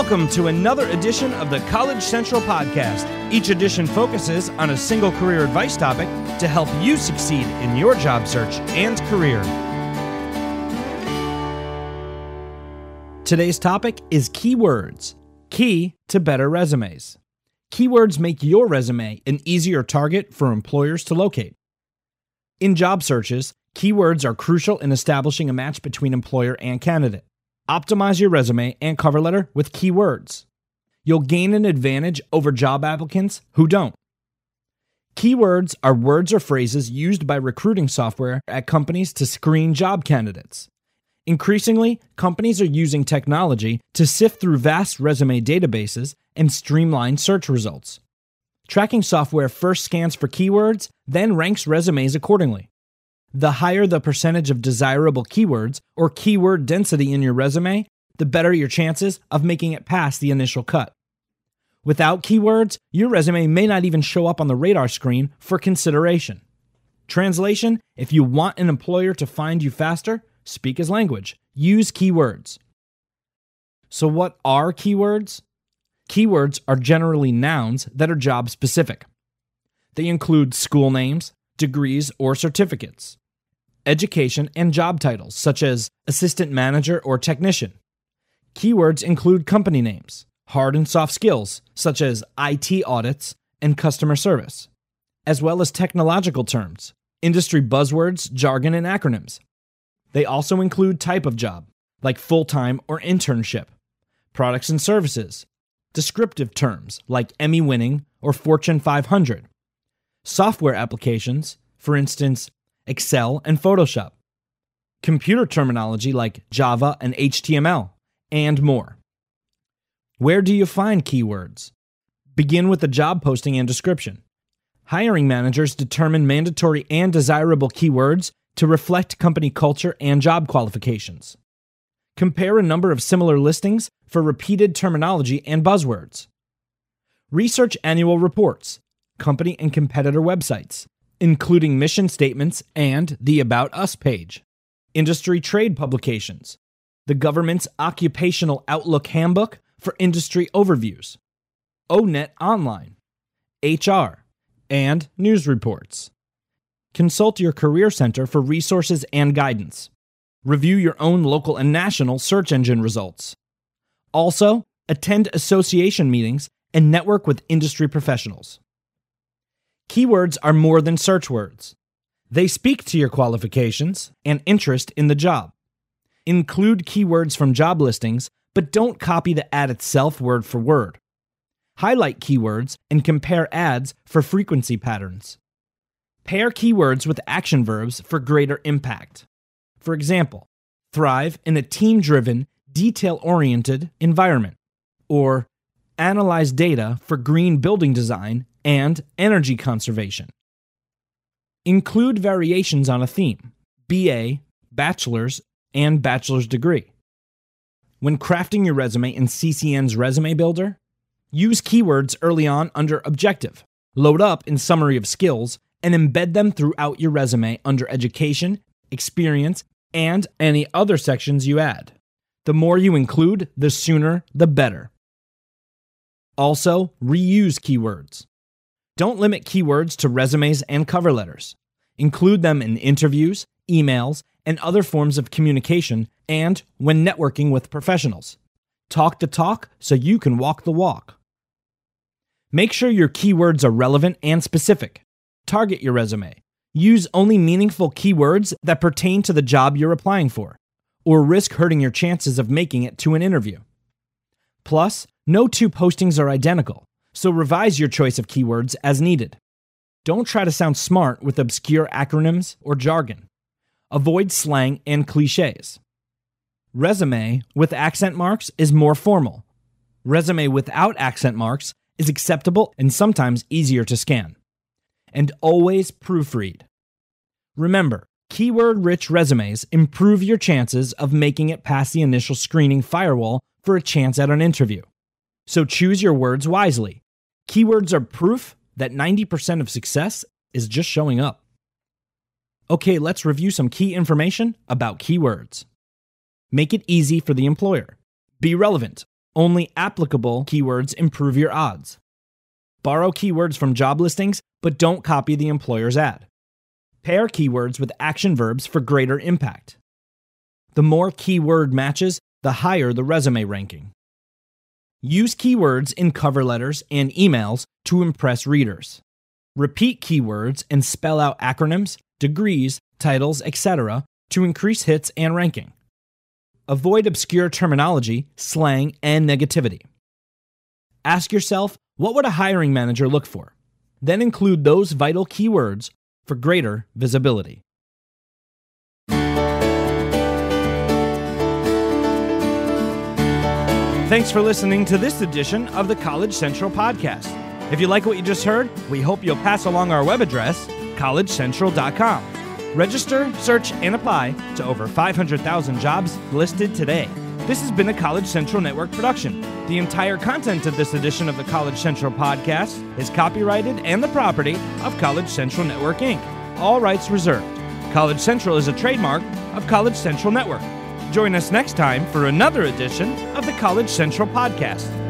Welcome to another edition of the College Central Podcast. Each edition focuses on a single career advice topic to help you succeed in your job search and career. Today's topic is keywords, key to better resumes. Keywords make your resume an easier target for employers to locate. In job searches, keywords are crucial in establishing a match between employer and candidate. Optimize your resume and cover letter with keywords. You'll gain an advantage over job applicants who don't. Keywords are words or phrases used by recruiting software at companies to screen job candidates. Increasingly, companies are using technology to sift through vast resume databases and streamline search results. Tracking software first scans for keywords, then ranks resumes accordingly. The higher the percentage of desirable keywords or keyword density in your resume, the better your chances of making it past the initial cut. Without keywords, your resume may not even show up on the radar screen for consideration. Translation If you want an employer to find you faster, speak his language. Use keywords. So, what are keywords? Keywords are generally nouns that are job specific. They include school names, degrees, or certificates, education, and job titles such as assistant manager or technician. Keywords include company names, hard and soft skills such as IT audits and customer service, as well as technological terms, industry buzzwords, jargon, and acronyms. They also include type of job, like full time or internship, products and services, descriptive terms like Emmy winning or Fortune 500, software applications, for instance, Excel and Photoshop, computer terminology like Java and HTML, and more. Where do you find keywords? Begin with the job posting and description. Hiring managers determine mandatory and desirable keywords to reflect company culture and job qualifications. Compare a number of similar listings for repeated terminology and buzzwords. Research annual reports, company and competitor websites, including mission statements and the About Us page, industry trade publications, the government's Occupational Outlook Handbook for industry overviews, ONET Online, HR, and news reports. Consult your Career Center for resources and guidance. Review your own local and national search engine results. Also, attend association meetings and network with industry professionals. Keywords are more than search words. They speak to your qualifications and interest in the job. Include keywords from job listings, but don't copy the ad itself word for word. Highlight keywords and compare ads for frequency patterns. Pair keywords with action verbs for greater impact. For example, thrive in a team driven, detail oriented environment, or analyze data for green building design and energy conservation. Include variations on a theme BA, bachelor's, and bachelor's degree. When crafting your resume in CCN's Resume Builder, use keywords early on under Objective, load up in Summary of Skills, and embed them throughout your resume under Education, Experience, and any other sections you add. The more you include, the sooner the better. Also, reuse keywords. Don't limit keywords to resumes and cover letters. Include them in interviews, emails, and other forms of communication, and when networking with professionals. Talk the talk so you can walk the walk. Make sure your keywords are relevant and specific. Target your resume. Use only meaningful keywords that pertain to the job you're applying for, or risk hurting your chances of making it to an interview. Plus, no two postings are identical so revise your choice of keywords as needed. Don't try to sound smart with obscure acronyms or jargon. Avoid slang and cliches. Resume with accent marks is more formal. Resume without accent marks is acceptable and sometimes easier to scan. And always proofread. Remember, keyword rich resumes improve your chances of making it past the initial screening firewall for a chance at an interview. So choose your words wisely Keywords are proof that 90% of success is just showing up. Okay, let's review some key information about keywords. Make it easy for the employer. Be relevant. Only applicable keywords improve your odds. Borrow keywords from job listings, but don't copy the employer's ad. Pair keywords with action verbs for greater impact. The more keyword matches, the higher the resume ranking. Use keywords in cover letters and emails to impress readers. Repeat keywords and spell out acronyms, degrees, titles, etc. to increase hits and ranking. Avoid obscure terminology, slang, and negativity. Ask yourself what would a hiring manager look for? Then include those vital keywords for greater visibility. Thanks for listening to this edition of the College Central Podcast. If you like what you just heard, we hope you'll pass along our web address, collegecentral.com. Register, search, and apply to over 500,000 jobs listed today. This has been a College Central Network production. The entire content of this edition of the College Central podcast is copyrighted and the property of College Central Network Inc., all rights reserved. College Central is a trademark of College Central Network. Join us next time for another edition of the College Central Podcast.